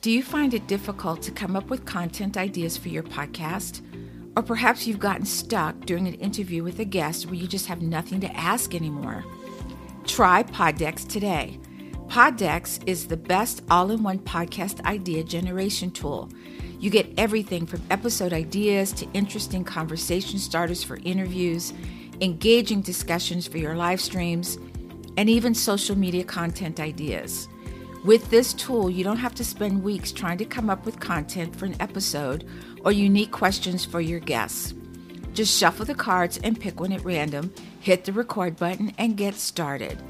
Do you find it difficult to come up with content ideas for your podcast? Or perhaps you've gotten stuck during an interview with a guest where you just have nothing to ask anymore? Try Poddecks today. Poddecks is the best all in one podcast idea generation tool. You get everything from episode ideas to interesting conversation starters for interviews, engaging discussions for your live streams, and even social media content ideas. With this tool, you don't have to spend weeks trying to come up with content for an episode or unique questions for your guests. Just shuffle the cards and pick one at random, hit the record button, and get started.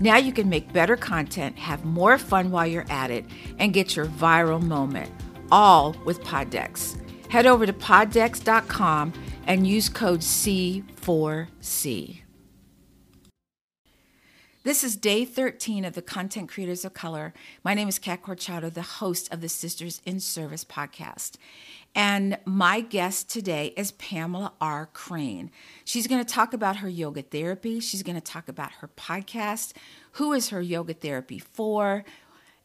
Now you can make better content, have more fun while you're at it, and get your viral moment, all with Poddecks. Head over to poddecks.com and use code C4C. This is day 13 of the Content Creators of Color. My name is Cat Corchado, the host of the Sisters in Service podcast. And my guest today is Pamela R. Crane. She's going to talk about her yoga therapy. She's going to talk about her podcast, who is her yoga therapy for,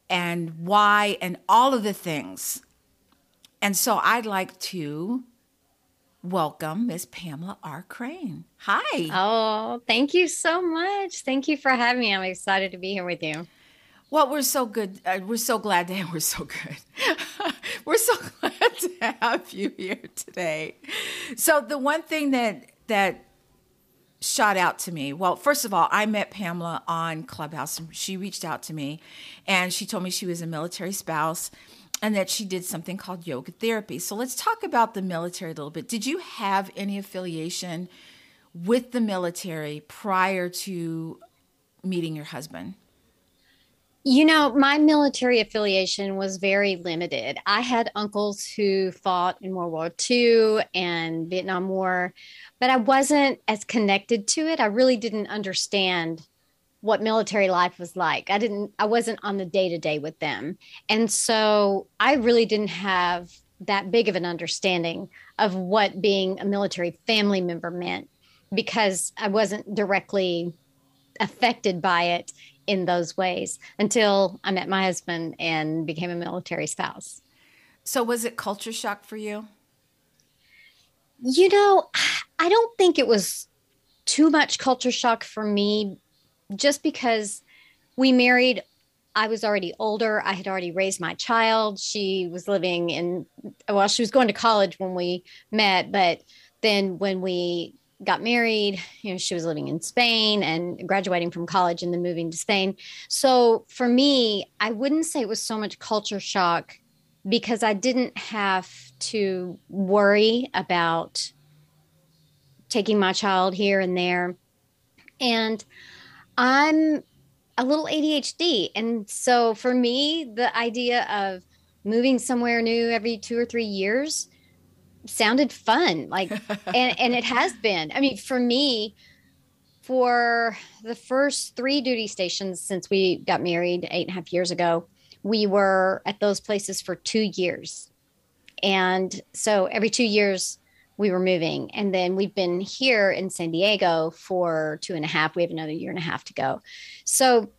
and why, and all of the things. And so I'd like to welcome Miss Pamela R. Crane. Hi. Oh, thank you so much. Thank you for having me. I'm excited to be here with you. Well, we're so good. Uh, we're so glad to have. We're so good. we're so glad to have you here today. So the one thing that that shot out to me. Well, first of all, I met Pamela on Clubhouse. She reached out to me, and she told me she was a military spouse and that she did something called yoga therapy. So let's talk about the military a little bit. Did you have any affiliation with the military prior to meeting your husband? You know, my military affiliation was very limited. I had uncles who fought in World War II and Vietnam War, but I wasn't as connected to it. I really didn't understand what military life was like. I didn't I wasn't on the day to day with them. And so I really didn't have that big of an understanding of what being a military family member meant because I wasn't directly affected by it in those ways until I met my husband and became a military spouse. So was it culture shock for you? You know, I don't think it was too much culture shock for me just because we married I was already older. I had already raised my child. She was living in, well, she was going to college when we met, but then when we got married, you know, she was living in Spain and graduating from college and then moving to Spain. So for me, I wouldn't say it was so much culture shock because I didn't have to worry about taking my child here and there. And I'm a little ADHD. And so for me, the idea of moving somewhere new every two or three years sounded fun. Like, and, and it has been. I mean, for me, for the first three duty stations since we got married eight and a half years ago, we were at those places for two years. And so every two years, we were moving. And then we've been here in San Diego for two and a half. We have another year and a half to go. So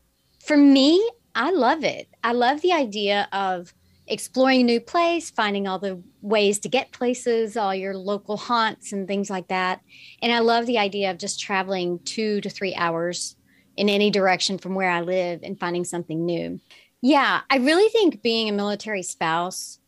for me, I love it. I love the idea of exploring a new place, finding all the ways to get places, all your local haunts and things like that. And I love the idea of just traveling two to three hours in any direction from where I live and finding something new. Yeah, I really think being a military spouse,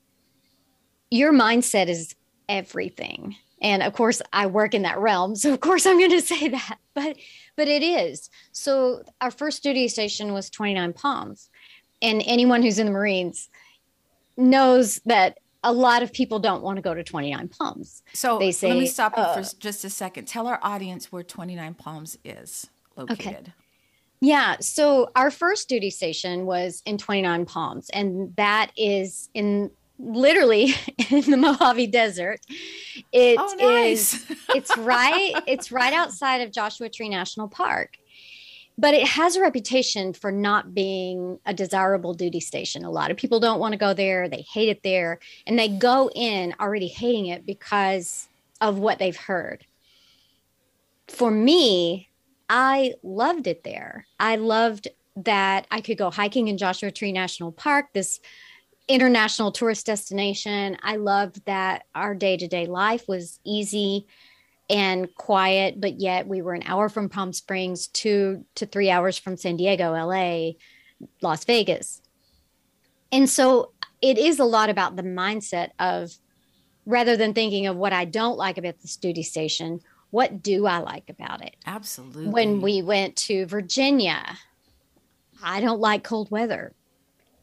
your mindset is everything and of course i work in that realm so of course i'm going to say that but but it is so our first duty station was 29 palms and anyone who's in the marines knows that a lot of people don't want to go to 29 palms so they say let me stop uh, for just a second tell our audience where 29 palms is located okay. Yeah. So our first duty station was in 29 Palms, and that is in literally in the Mojave Desert. It oh, nice. is, it's right it's right outside of Joshua Tree National Park. But it has a reputation for not being a desirable duty station. A lot of people don't want to go there. They hate it there. And they go in already hating it because of what they've heard. For me, I loved it there. I loved that I could go hiking in Joshua Tree National Park, this international tourist destination. I loved that our day to day life was easy and quiet, but yet we were an hour from Palm Springs, two to three hours from San Diego, LA, Las Vegas. And so it is a lot about the mindset of rather than thinking of what I don't like about this duty station, what do I like about it? Absolutely. When we went to Virginia, I don't like cold weather.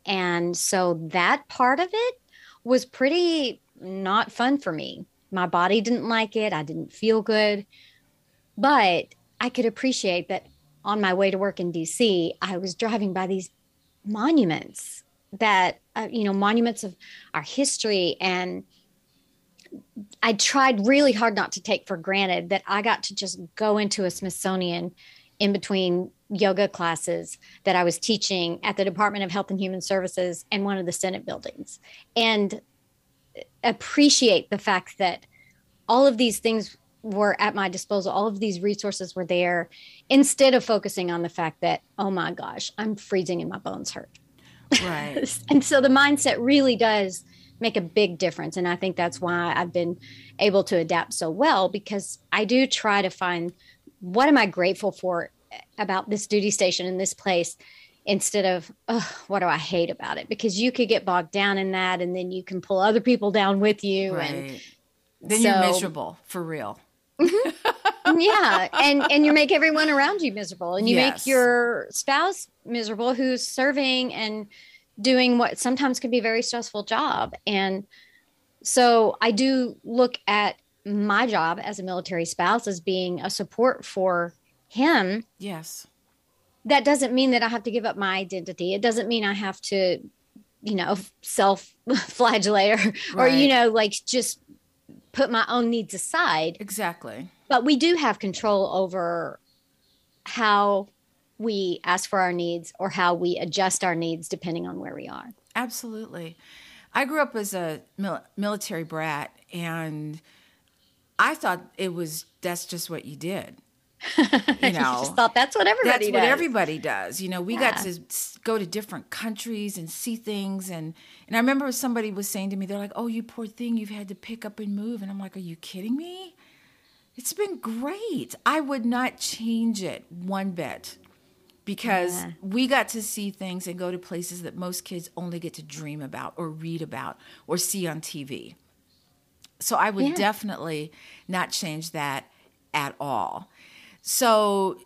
And so that part of it was pretty not fun for me. My body didn't like it. I didn't feel good. But I could appreciate that on my way to work in DC, I was driving by these monuments that, uh, you know, monuments of our history. And I tried really hard not to take for granted that I got to just go into a Smithsonian in between yoga classes that I was teaching at the Department of Health and Human Services and one of the Senate buildings and appreciate the fact that all of these things were at my disposal. All of these resources were there instead of focusing on the fact that, oh my gosh, I'm freezing and my bones hurt. Right. and so the mindset really does make a big difference. And I think that's why I've been able to adapt so well because I do try to find what am I grateful for about this duty station in this place instead of what do I hate about it? Because you could get bogged down in that, and then you can pull other people down with you, right. and then so, you're miserable for real. Mm-hmm. yeah, and and you make everyone around you miserable, and you yes. make your spouse miserable who's serving and doing what sometimes can be a very stressful job, and so I do look at my job as a military spouse as being a support for him. Yes. That doesn't mean that I have to give up my identity. It doesn't mean I have to, you know, self flagellate or, right. or, you know, like just put my own needs aside. Exactly. But we do have control over how we ask for our needs or how we adjust our needs depending on where we are. Absolutely. I grew up as a mil- military brat and I thought it was that's just what you did. You know, thought that's what everybody that's does. what everybody does. You know, we yeah. got to go to different countries and see things, and and I remember somebody was saying to me, they're like, "Oh, you poor thing, you've had to pick up and move," and I'm like, "Are you kidding me?" It's been great. I would not change it one bit because yeah. we got to see things and go to places that most kids only get to dream about or read about or see on TV. So I would yeah. definitely not change that at all. So,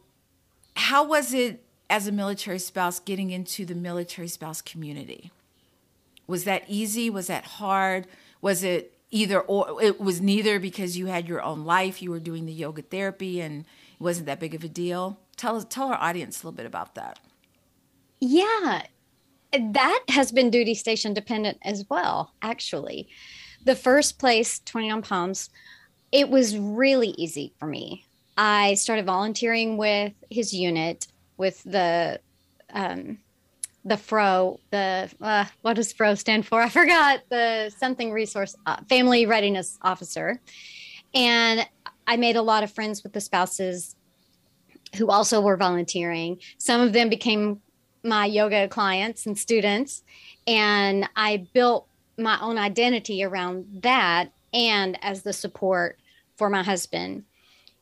how was it as a military spouse getting into the military spouse community? Was that easy? Was that hard? Was it either or? It was neither because you had your own life, you were doing the yoga therapy, and it wasn't that big of a deal. Tell us, tell our audience a little bit about that. Yeah, that has been duty station dependent as well. Actually, the first place, Twenty Nine Palms, it was really easy for me. I started volunteering with his unit with the um, the FRO, the uh, what does FRO stand for? I forgot the something resource uh, family readiness officer, and I made a lot of friends with the spouses who also were volunteering. Some of them became my yoga clients and students, and I built my own identity around that and as the support for my husband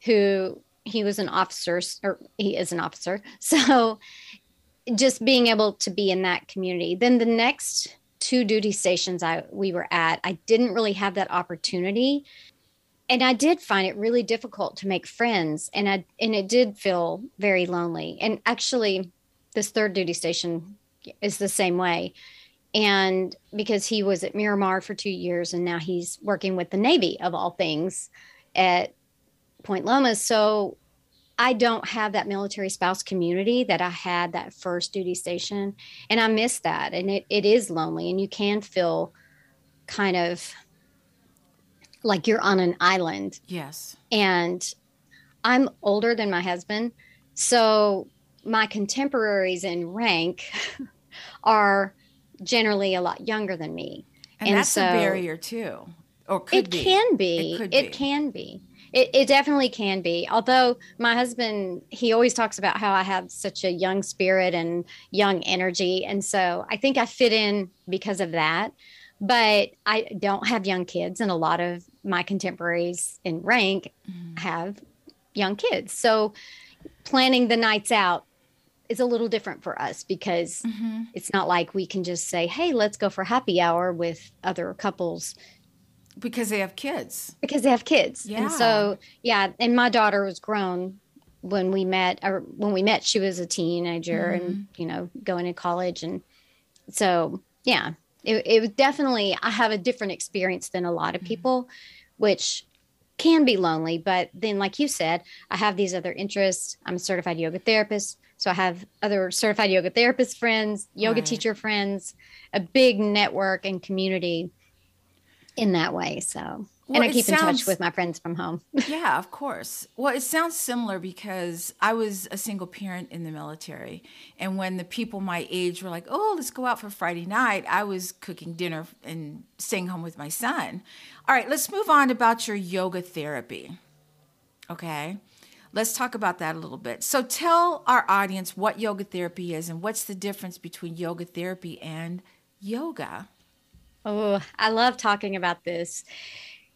who he was an officer or he is an officer. So just being able to be in that community. Then the next two duty stations I we were at, I didn't really have that opportunity. And I did find it really difficult to make friends and I and it did feel very lonely. And actually this third duty station is the same way. And because he was at Miramar for 2 years and now he's working with the Navy of all things at Point Loma. So I don't have that military spouse community that I had that first duty station. And I miss that. And it, it is lonely. And you can feel kind of like you're on an island. Yes. And I'm older than my husband. So my contemporaries in rank are generally a lot younger than me. And, and that's so, a barrier too. Or could it be. Can be. It, could be. it can be It, it definitely can be. Although my husband, he always talks about how I have such a young spirit and young energy. And so I think I fit in because of that. But I don't have young kids, and a lot of my contemporaries in rank mm. have young kids. So planning the nights out is a little different for us because mm-hmm. it's not like we can just say, hey, let's go for happy hour with other couples because they have kids. Because they have kids. Yeah. And so, yeah. And my daughter was grown when we met, or when we met, she was a teenager mm-hmm. and, you know, going to college. And so, yeah, it, it was definitely, I have a different experience than a lot of mm-hmm. people, which can be lonely. But then, like you said, I have these other interests. I'm a certified yoga therapist. So I have other certified yoga therapist friends, yoga right. teacher friends, a big network and community in that way. So, well, and I keep sounds, in touch with my friends from home. yeah, of course. Well, it sounds similar because I was a single parent in the military. And when the people my age were like, oh, let's go out for Friday night, I was cooking dinner and staying home with my son. All right, let's move on about your yoga therapy. Okay. Let's talk about that a little bit. So, tell our audience what yoga therapy is and what's the difference between yoga therapy and yoga. Oh, I love talking about this.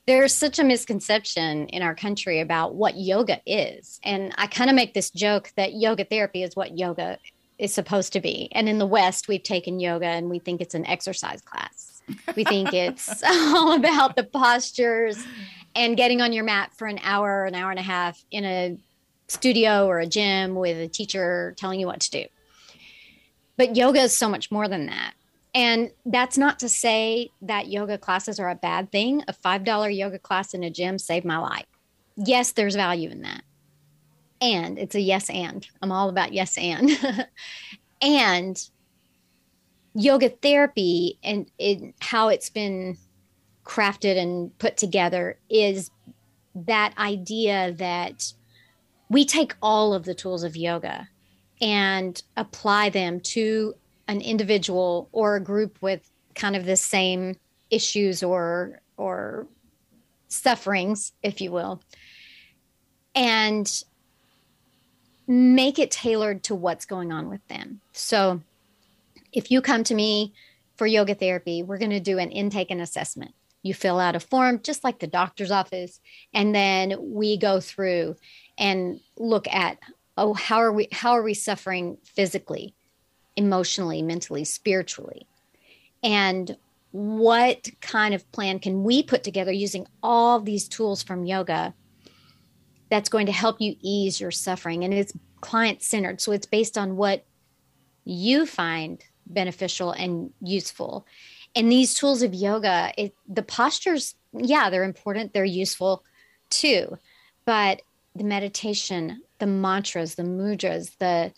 There's such a misconception in our country about what yoga is. And I kind of make this joke that yoga therapy is what yoga is supposed to be. And in the West, we've taken yoga and we think it's an exercise class. We think it's all about the postures and getting on your mat for an hour, an hour and a half in a studio or a gym with a teacher telling you what to do. But yoga is so much more than that. And that's not to say that yoga classes are a bad thing. A $5 yoga class in a gym saved my life. Yes, there's value in that. And it's a yes and. I'm all about yes and. and yoga therapy and it, how it's been crafted and put together is that idea that we take all of the tools of yoga and apply them to an individual or a group with kind of the same issues or or sufferings if you will and make it tailored to what's going on with them. So if you come to me for yoga therapy we're going to do an intake and assessment. You fill out a form just like the doctor's office and then we go through and look at oh how are we how are we suffering physically emotionally, mentally, spiritually. And what kind of plan can we put together using all these tools from yoga that's going to help you ease your suffering? And it's client centered. So it's based on what you find beneficial and useful. And these tools of yoga, it, the postures, yeah, they're important, they're useful too. But the meditation, the mantras, the mudras, the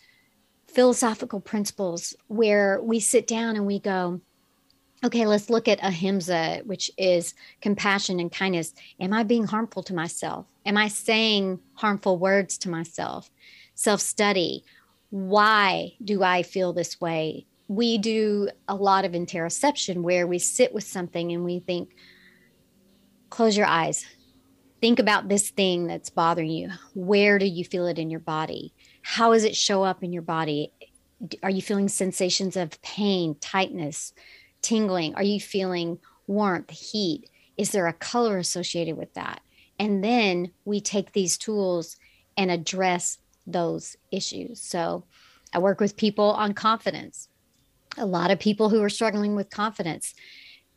philosophical principles where we sit down and we go, okay, let's look at ahimsa, which is compassion and kindness. Am I being harmful to myself? Am I saying harmful words to myself? Self study. Why do I feel this way? We do a lot of interoception where we sit with something and we think, close your eyes. Think about this thing that's bothering you. Where do you feel it in your body? How does it show up in your body? Are you feeling sensations of pain tightness tingling? Are you feeling warmth heat? Is there a color associated with that? And then we take these tools and address those issues. So i work with people on confidence. A lot of people who are struggling with confidence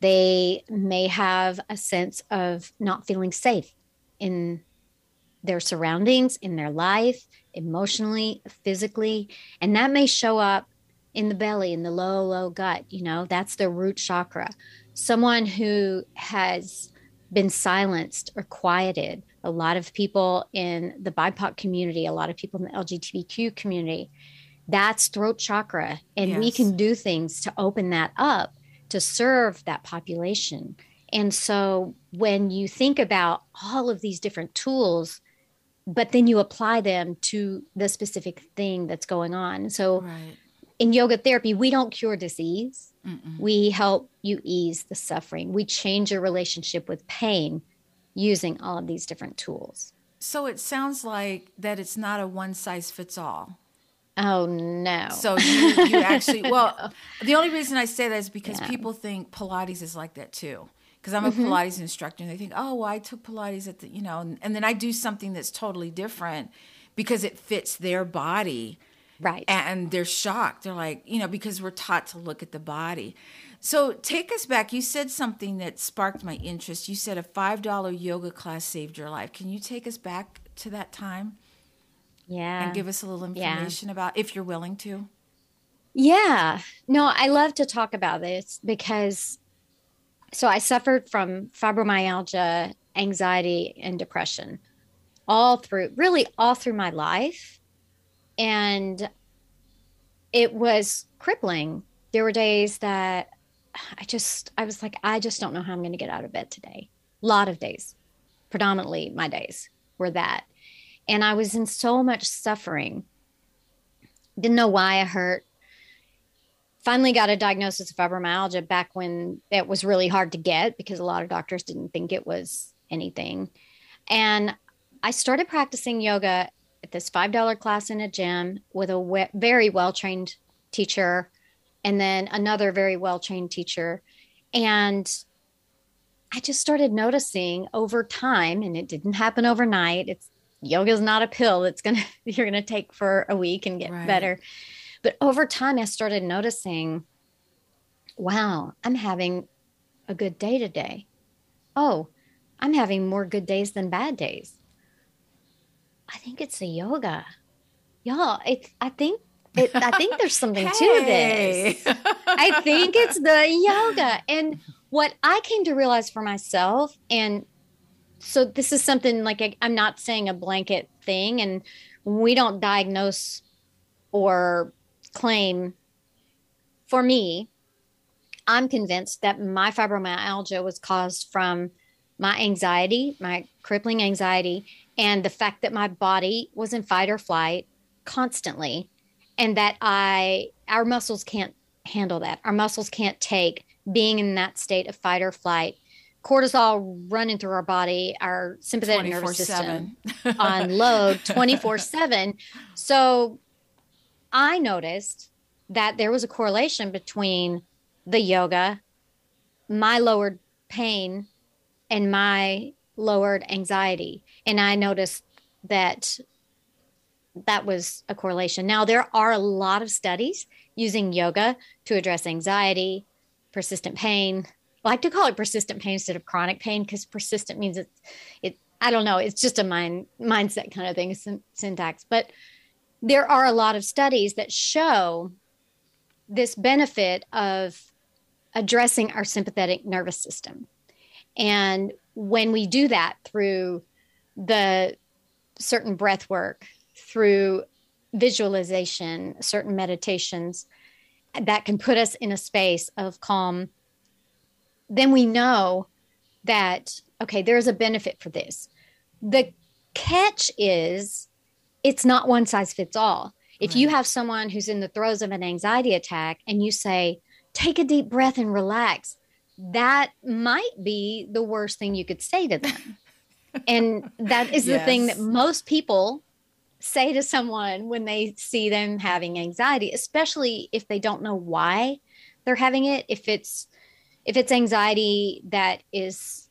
they may have a sense of not feeling safe in their surroundings, in their life, emotionally, physically. And that may show up in the belly, in the low, low gut. You know, that's the root chakra. Someone who has been silenced or quieted. A lot of people in the BIPOC community, a lot of people in the LGBTQ community, that's throat chakra. And yes. we can do things to open that up to serve that population. And so when you think about all of these different tools but then you apply them to the specific thing that's going on. So right. in yoga therapy, we don't cure disease. Mm-mm. We help you ease the suffering. We change your relationship with pain using all of these different tools. So it sounds like that it's not a one size fits all. Oh no. So you, you actually well no. the only reason I say that is because yeah. people think Pilates is like that too. Because I'm a mm-hmm. Pilates instructor and they think, oh well I took Pilates at the you know and, and then I do something that's totally different because it fits their body. Right. And they're shocked. They're like, you know, because we're taught to look at the body. So take us back. You said something that sparked my interest. You said a $5 yoga class saved your life. Can you take us back to that time? Yeah. And give us a little information yeah. about if you're willing to. Yeah. No, I love to talk about this because so I suffered from fibromyalgia, anxiety, and depression all through, really all through my life. And it was crippling. There were days that I just, I was like, I just don't know how I'm going to get out of bed today. A lot of days, predominantly my days were that. And I was in so much suffering. Didn't know why I hurt. Finally got a diagnosis of fibromyalgia back when it was really hard to get because a lot of doctors didn't think it was anything. And I started practicing yoga at this $5 class in a gym with a we- very well trained teacher and then another very well trained teacher. And I just started noticing over time, and it didn't happen overnight. It's yoga is not a pill that's gonna you're gonna take for a week and get right. better. But over time, I started noticing, wow, I'm having a good day today. Oh, I'm having more good days than bad days. I think it's the yoga. Y'all, it's I think it, I think there's something hey. to this. I think it's the yoga. And what I came to realize for myself, and so this is something like I, I'm not saying a blanket thing, and we don't diagnose or claim for me. I'm convinced that my fibromyalgia was caused from my anxiety, my crippling anxiety, and the fact that my body was in fight or flight constantly and that I our muscles can't handle that. Our muscles can't take being in that state of fight or flight. Cortisol running through our body, our sympathetic nervous system on load 24 7. So I noticed that there was a correlation between the yoga, my lowered pain, and my lowered anxiety. And I noticed that that was a correlation. Now, there are a lot of studies using yoga to address anxiety, persistent pain. I like to call it persistent pain instead of chronic pain because persistent means it's, it, I don't know, it's just a mind mindset kind of thing, syntax. But there are a lot of studies that show this benefit of addressing our sympathetic nervous system. And when we do that through the certain breath work, through visualization, certain meditations that can put us in a space of calm, then we know that, okay, there's a benefit for this. The catch is it's not one size fits all. If right. you have someone who's in the throes of an anxiety attack and you say, take a deep breath and relax, that might be the worst thing you could say to them. and that is yes. the thing that most people say to someone when they see them having anxiety, especially if they don't know why they're having it. If it's if it's anxiety that is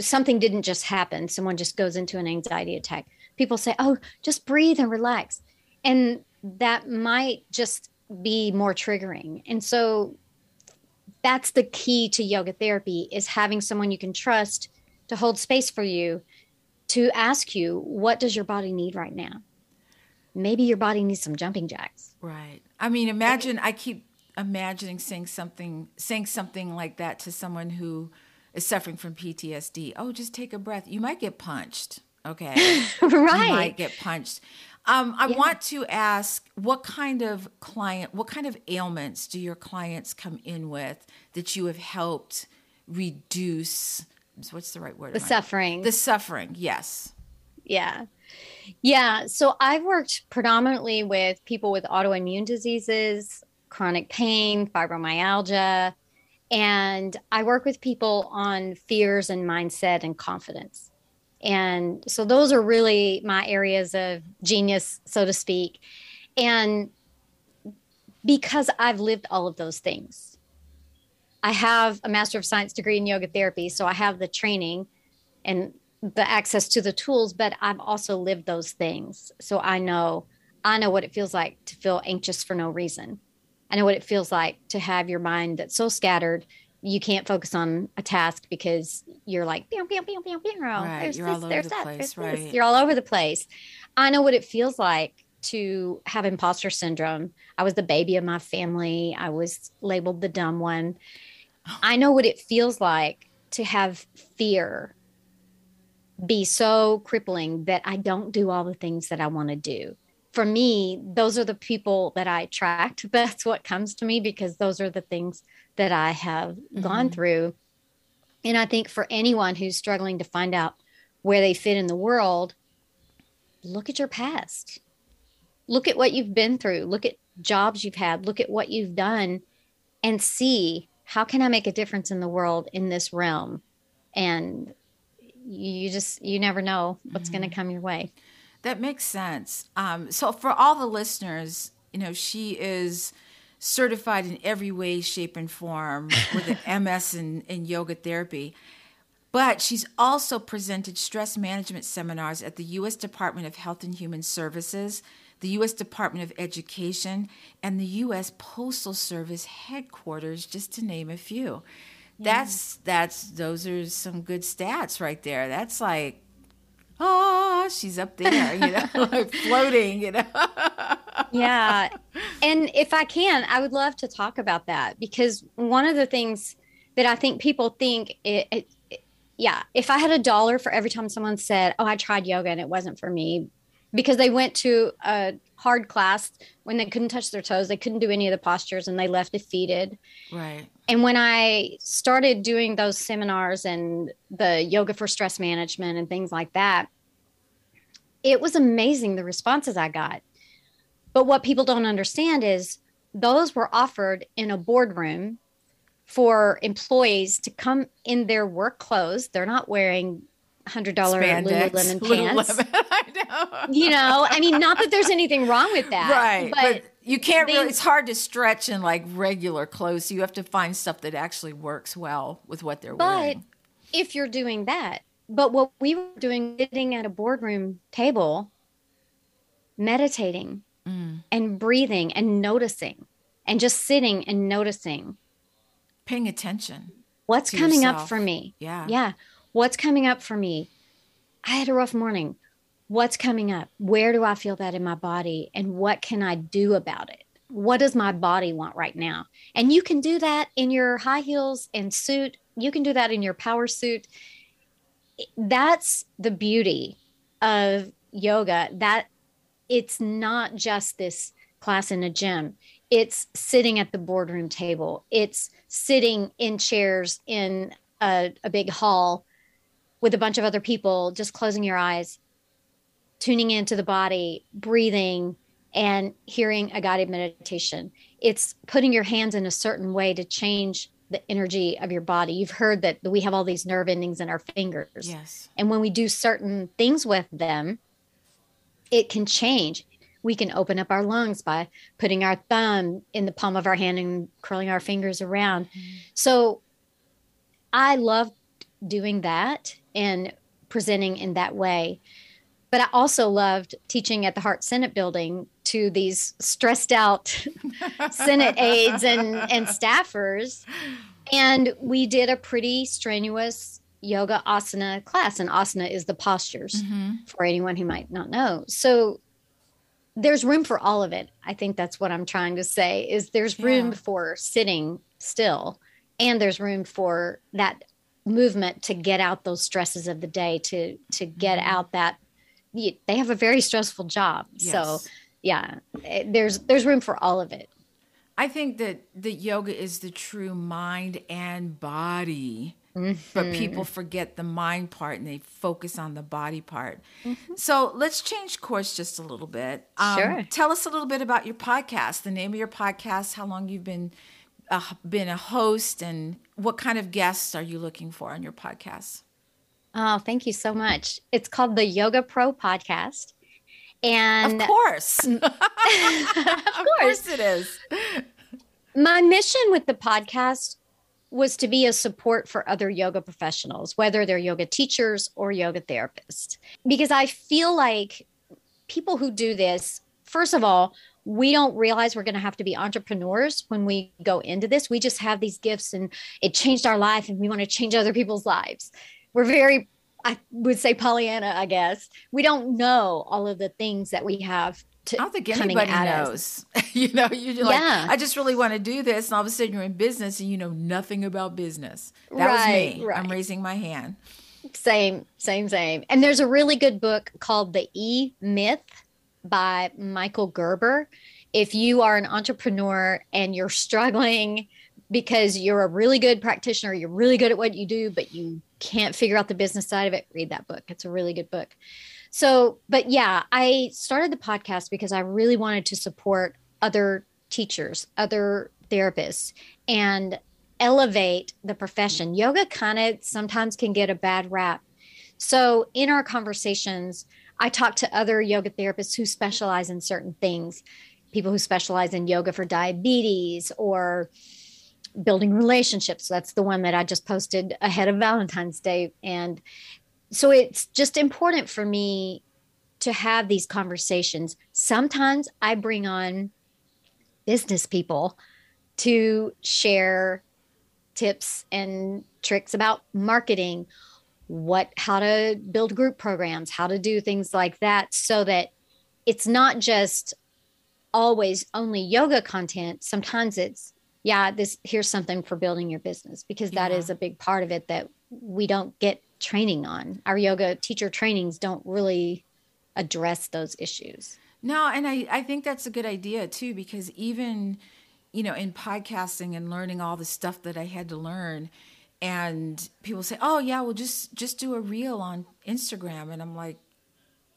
something didn't just happen, someone just goes into an anxiety attack. People say, "Oh, just breathe and relax," and that might just be more triggering. And so that's the key to yoga therapy is having someone you can trust to hold space for you to ask you what does your body need right now? Maybe your body needs some jumping jacks. Right. I mean imagine i keep imagining saying something saying something like that to someone who is suffering from ptsd oh just take a breath. You might get punched okay right you might get punched um, I yeah. want to ask what kind of client, what kind of ailments do your clients come in with that you have helped reduce? What's the right word? The suffering. The suffering, yes. Yeah. Yeah. So I've worked predominantly with people with autoimmune diseases, chronic pain, fibromyalgia, and I work with people on fears and mindset and confidence. And so those are really my areas of genius, so to speak. And because I've lived all of those things, I have a Master of Science degree in yoga therapy. So I have the training and the access to the tools, but I've also lived those things. So I know I know what it feels like to feel anxious for no reason. I know what it feels like to have your mind that's so scattered you can't focus on a task because you're like pew, pew, pew, pew, pew. Right, there's you're this, all over there's the that, place, there's right. this. You're all over the place. I know what it feels like to have imposter syndrome. I was the baby of my family. I was labeled the dumb one. I know what it feels like to have fear be so crippling that I don't do all the things that I want to do. For me, those are the people that I attract. That's what comes to me because those are the things that I have mm-hmm. gone through. And I think for anyone who's struggling to find out where they fit in the world, look at your past. Look at what you've been through. Look at jobs you've had. Look at what you've done and see how can I make a difference in the world in this realm? And you just you never know what's mm-hmm. going to come your way that makes sense um, so for all the listeners you know she is certified in every way shape and form with an ms in, in yoga therapy but she's also presented stress management seminars at the U.S. Department of Health and Human Services, the U.S. Department of Education, and the U.S. Postal Service headquarters, just to name a few that's that's those are some good stats right there. That's like oh, she's up there, you know, like floating, you know. yeah. And if I can, I would love to talk about that because one of the things that I think people think it, it, it, yeah, if I had a dollar for every time someone said, "Oh, I tried yoga and it wasn't for me," because they went to a hard class when they couldn't touch their toes, they couldn't do any of the postures and they left defeated. Right and when I started doing those seminars and the yoga for stress management and things like that, it was amazing the responses I got. But what people don't understand is those were offered in a boardroom for employees to come in their work clothes. They're not wearing hundred dollar Lululemon pants. Lululemon, I know. you know, I mean, not that there's anything wrong with that, right? But, but you can't they, really. It's hard to stretch in like regular clothes. So you have to find stuff that actually works well with what they're but wearing. But if you're doing that, but what we were doing, sitting at a boardroom table, meditating mm. and breathing and noticing, and just sitting and noticing, paying attention. What's coming yourself. up for me? Yeah, yeah. What's coming up for me? I had a rough morning what's coming up? Where do I feel that in my body? And what can I do about it? What does my body want right now? And you can do that in your high heels and suit. You can do that in your power suit. That's the beauty of yoga that it's not just this class in a gym. It's sitting at the boardroom table. It's sitting in chairs in a, a big hall with a bunch of other people, just closing your eyes tuning into the body, breathing, and hearing a guided meditation. It's putting your hands in a certain way to change the energy of your body. You've heard that we have all these nerve endings in our fingers. Yes. And when we do certain things with them, it can change. We can open up our lungs by putting our thumb in the palm of our hand and curling our fingers around. Mm-hmm. So I love doing that and presenting in that way. But I also loved teaching at the Hart Senate building to these stressed out Senate aides and, and staffers. And we did a pretty strenuous yoga asana class. And asana is the postures mm-hmm. for anyone who might not know. So there's room for all of it. I think that's what I'm trying to say is there's room yeah. for sitting still and there's room for that movement to get out those stresses of the day to to get mm-hmm. out that they have a very stressful job. Yes. So yeah, eh, there's there's room for all of it. I think that that yoga is the true mind and body. Mm-hmm. But people forget the mind part and they focus on the body part. Mm-hmm. So let's change course just a little bit. Um, sure. Tell us a little bit about your podcast, the name of your podcast, how long you've been uh, been a host, and what kind of guests are you looking for on your podcast? Oh, thank you so much. It's called the Yoga Pro Podcast. And of course, of, course. of course it is. My mission with the podcast was to be a support for other yoga professionals, whether they're yoga teachers or yoga therapists. Because I feel like people who do this, first of all, we don't realize we're going to have to be entrepreneurs when we go into this. We just have these gifts and it changed our life and we want to change other people's lives. We're very, I would say, Pollyanna, I guess. We don't know all of the things that we have to I don't think anybody knows. you know, you're like, yeah. I just really want to do this. And all of a sudden you're in business and you know nothing about business. That right, was me. Right. I'm raising my hand. Same, same, same. And there's a really good book called The E Myth by Michael Gerber. If you are an entrepreneur and you're struggling because you're a really good practitioner, you're really good at what you do, but you can't figure out the business side of it, read that book. It's a really good book. So, but yeah, I started the podcast because I really wanted to support other teachers, other therapists, and elevate the profession. Yoga kind of sometimes can get a bad rap. So, in our conversations, I talk to other yoga therapists who specialize in certain things, people who specialize in yoga for diabetes or building relationships. That's the one that I just posted ahead of Valentine's Day. And so it's just important for me to have these conversations. Sometimes I bring on business people to share tips and tricks about marketing, what how to build group programs, how to do things like that so that it's not just always only yoga content. Sometimes it's yeah, this here's something for building your business because that yeah. is a big part of it that we don't get training on. Our yoga teacher trainings don't really address those issues. No, and I, I think that's a good idea too, because even, you know, in podcasting and learning all the stuff that I had to learn, and people say, Oh yeah, well just just do a reel on Instagram. And I'm like,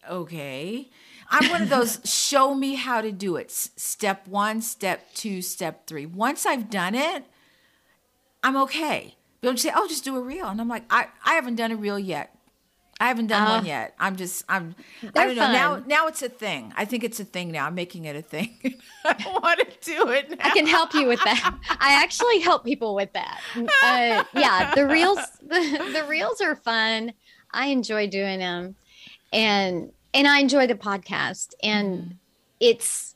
Okay. I'm one of those show me how to do it. Step one, step two, step three. Once I've done it, I'm okay. They'll say, "Oh, just do a reel," and I'm like, "I, I haven't done a reel yet. I haven't done uh, one yet. I'm just, I'm, I don't know. Fun. Now, now it's a thing. I think it's a thing now. I'm making it a thing. I want to do it. Now. I can help you with that. I actually help people with that. Uh, yeah, the reels, the, the reels are fun. I enjoy doing them, and and I enjoy the podcast, and mm. it's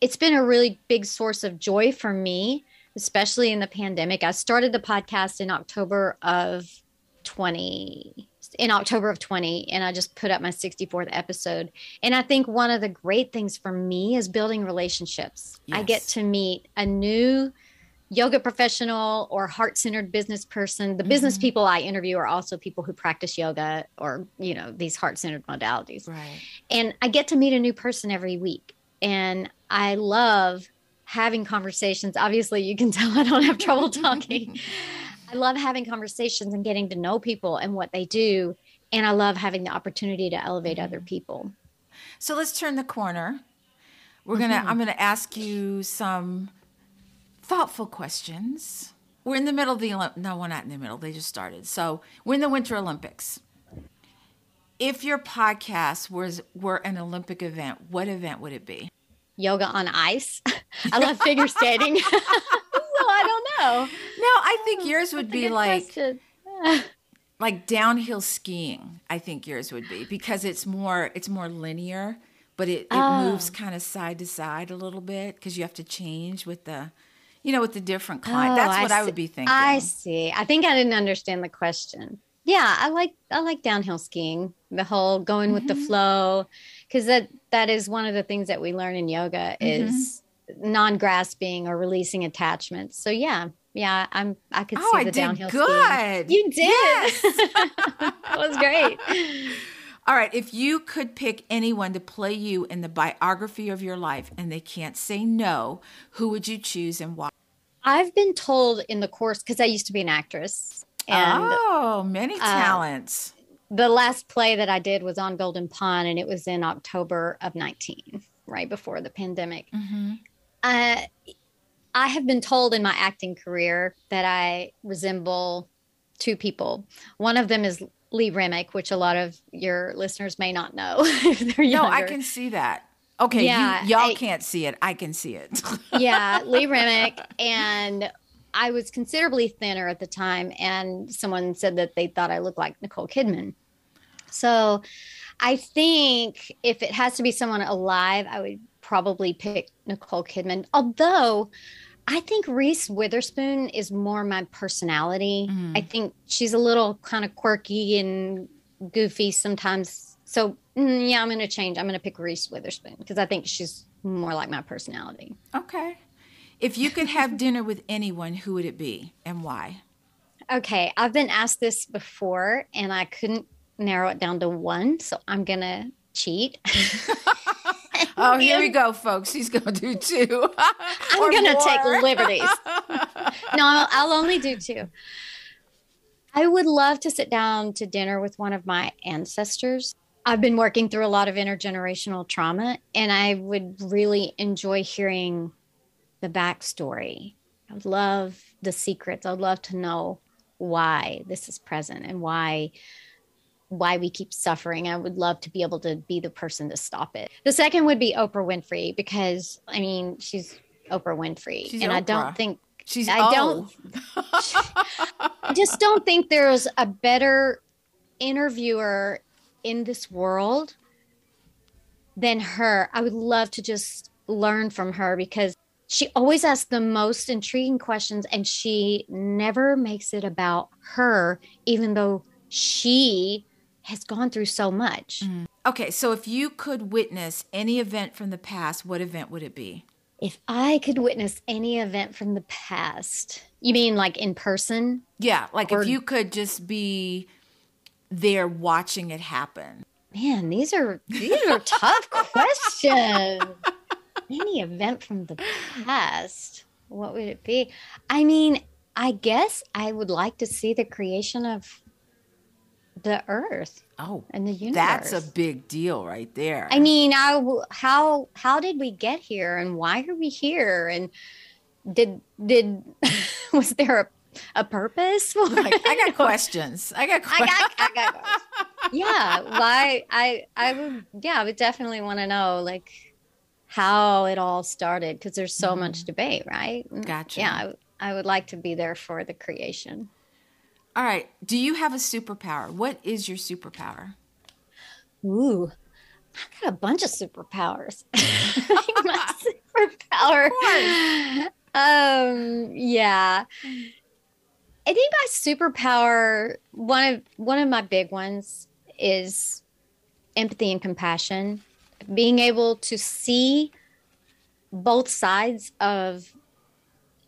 it's been a really big source of joy for me especially in the pandemic. I started the podcast in October of 20 in October of 20 and I just put up my 64th episode. And I think one of the great things for me is building relationships. Yes. I get to meet a new yoga professional or heart-centered business person. The mm-hmm. business people I interview are also people who practice yoga or, you know, these heart-centered modalities. Right. And I get to meet a new person every week. And I love having conversations. Obviously, you can tell I don't have trouble talking. I love having conversations and getting to know people and what they do. And I love having the opportunity to elevate other people. So let's turn the corner. We're going to, mm-hmm. I'm going to ask you some thoughtful questions. We're in the middle of the Olymp- no, we're not in the middle. They just started. So we're in the Winter Olympics. If your podcast was were an Olympic event, what event would it be? Yoga on ice. I love figure skating. so I don't know. No, I think yours would be like like downhill skiing. I think yours would be because it's more it's more linear, but it, it oh. moves kind of side to side a little bit because you have to change with the you know with the different climb. Oh, That's what I, I would be thinking. I see. I think I didn't understand the question. Yeah, I like I like downhill skiing. The whole going mm-hmm. with the mm-hmm. flow because that that is one of the things that we learn in yoga mm-hmm. is non-grasping or releasing attachments. So yeah, yeah, I'm I could oh, see the I downhill good. Skiing. You did. Yes. that was great. All right, if you could pick anyone to play you in the biography of your life and they can't say no, who would you choose and why? I've been told in the course because I used to be an actress. And, oh, many uh, talents. Uh, the last play that I did was on Golden Pond, and it was in October of 19, right before the pandemic. Mm-hmm. Uh, I have been told in my acting career that I resemble two people. One of them is Lee Remick, which a lot of your listeners may not know. no, I can see that. Okay, yeah, you, all can't see it. I can see it. yeah, Lee Remick, and I was considerably thinner at the time, and someone said that they thought I looked like Nicole Kidman. So, I think if it has to be someone alive, I would probably pick Nicole Kidman. Although I think Reese Witherspoon is more my personality. Mm. I think she's a little kind of quirky and goofy sometimes. So mm, yeah, I'm going to change. I'm going to pick Reese Witherspoon because I think she's more like my personality. Okay. If you could have dinner with anyone, who would it be and why? Okay, I've been asked this before and I couldn't narrow it down to one, so I'm going to cheat. oh, here we go, folks. She's going to do two. I'm going to take liberties. no, I'll, I'll only do two. I would love to sit down to dinner with one of my ancestors. I've been working through a lot of intergenerational trauma, and I would really enjoy hearing the backstory. I would love the secrets. I'd love to know why this is present and why why we keep suffering. I would love to be able to be the person to stop it. The second would be Oprah Winfrey because I mean she's Oprah Winfrey, she's and Oprah. I don't think she's. I don't. I just don't think there's a better interviewer in this world than her. I would love to just learn from her because she always asks the most intriguing questions and she never makes it about her, even though she has gone through so much. Mm. Okay, so if you could witness any event from the past, what event would it be? If I could witness any event from the past, you mean like in person? Yeah, like or, if you could just be there watching it happen. Man, these are these are tough questions. Any event from the past, what would it be? I mean, I guess I would like to see the creation of the earth oh and the universe that's a big deal right there. I mean I, how how did we get here and why are we here? And did did was there a, a purpose I, I got questions. I got questions. I got, I got yeah why i i would yeah i would definitely want to know like how it all started because there's so mm. much debate right gotcha yeah I, I would like to be there for the creation all right. Do you have a superpower? What is your superpower? Ooh, I got a bunch of superpowers. my superpower. Um, yeah. I think my superpower, one of one of my big ones is empathy and compassion. Being able to see both sides of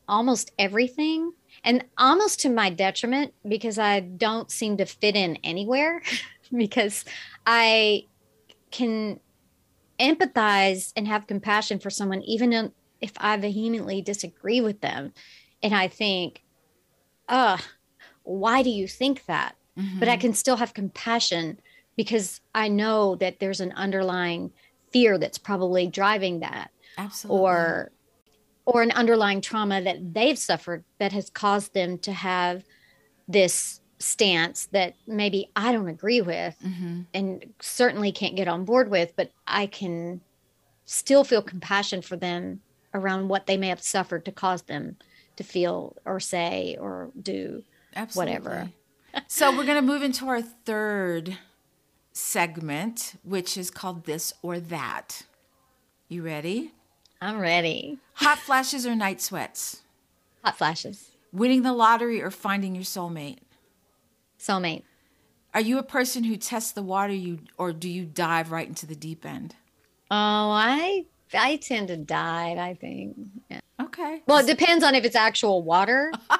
almost everything and almost to my detriment because I don't seem to fit in anywhere because I can empathize and have compassion for someone even if I vehemently disagree with them and I think uh why do you think that mm-hmm. but I can still have compassion because I know that there's an underlying fear that's probably driving that Absolutely. or or an underlying trauma that they've suffered that has caused them to have this stance that maybe I don't agree with mm-hmm. and certainly can't get on board with, but I can still feel compassion for them around what they may have suffered to cause them to feel or say or do Absolutely. whatever. so we're going to move into our third segment, which is called This or That. You ready? I'm ready. Hot flashes or night sweats? Hot flashes. Winning the lottery or finding your soulmate? Soulmate. Are you a person who tests the water you or do you dive right into the deep end? Oh, I I tend to dive, I think. Yeah. Okay. Well, it depends on if it's actual water.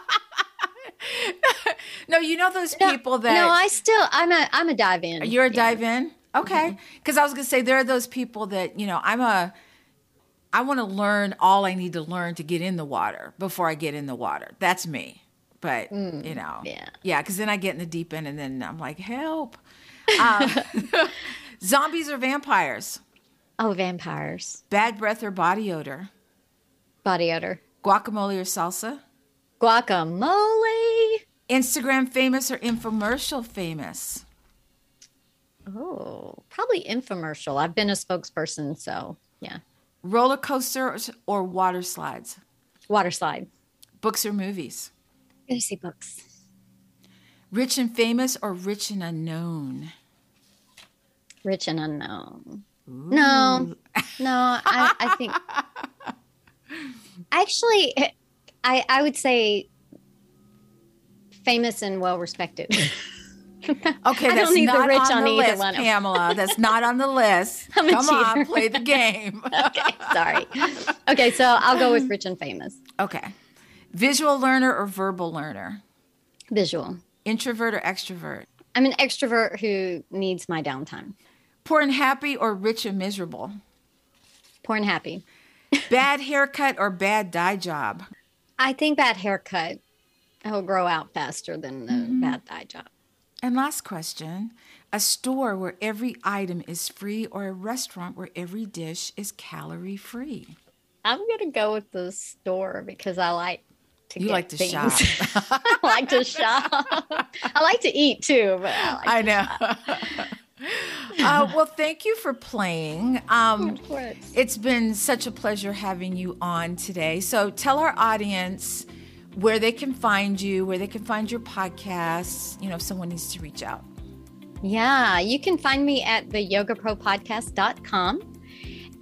no, you know those people no, that No, I still I'm a I'm a dive in. You're a dive in? Okay. Mm-hmm. Cuz I was going to say there are those people that, you know, I'm a I want to learn all I need to learn to get in the water before I get in the water. That's me. But, mm, you know, yeah. Yeah, because then I get in the deep end and then I'm like, help. Um, zombies or vampires? Oh, vampires. Bad breath or body odor? Body odor. Guacamole or salsa? Guacamole. Instagram famous or infomercial famous? Oh, probably infomercial. I've been a spokesperson, so yeah. Roller coasters or water slides? Water slide. Books or movies? Go see books. Rich and famous or rich and unknown? Rich and unknown. Ooh. No, no, I, I think actually, I I would say famous and well respected. Okay, I that's not the on, on the list, one. Pamela. That's not on the list. Come cheater. on, play the game. okay, sorry. Okay, so I'll go with rich and famous. Okay. Visual learner or verbal learner? Visual. Introvert or extrovert? I'm an extrovert who needs my downtime. Poor and happy or rich and miserable? Poor and happy. bad haircut or bad dye job? I think bad haircut will grow out faster than the mm-hmm. bad dye job. And last question a store where every item is free or a restaurant where every dish is calorie free? I'm going to go with the store because I like to you like to things. shop. I like to shop. I like to eat too, but I, like I know. uh, well, thank you for playing. Um, it's been such a pleasure having you on today. So tell our audience where they can find you, where they can find your podcasts, you know, if someone needs to reach out. Yeah, you can find me at the yogapropodcast.com.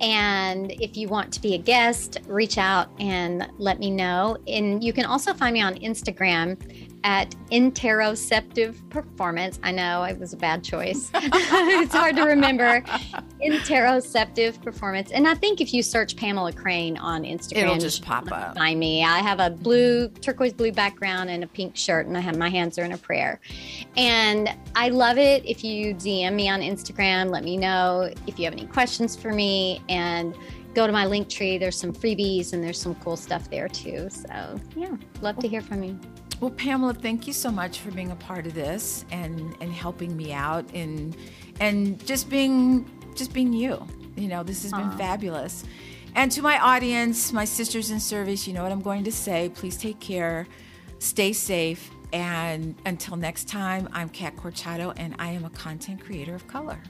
And if you want to be a guest, reach out and let me know. And you can also find me on Instagram at interoceptive performance. I know it was a bad choice. it's hard to remember. interoceptive performance. And I think if you search Pamela Crane on Instagram, it'll just pop up. Find me. I have a blue, turquoise blue background and a pink shirt, and I have my hands are in a prayer. And I love it if you DM me on Instagram. Let me know if you have any questions for me. And go to my link tree. There's some freebies and there's some cool stuff there too. So, yeah, love to hear from you. Well, Pamela, thank you so much for being a part of this and and helping me out and and just being just being you. You know, this has been fabulous. And to my audience, my sisters in service, you know what I'm going to say. Please take care, stay safe, and until next time, I'm Cat Corchado, and I am a content creator of color.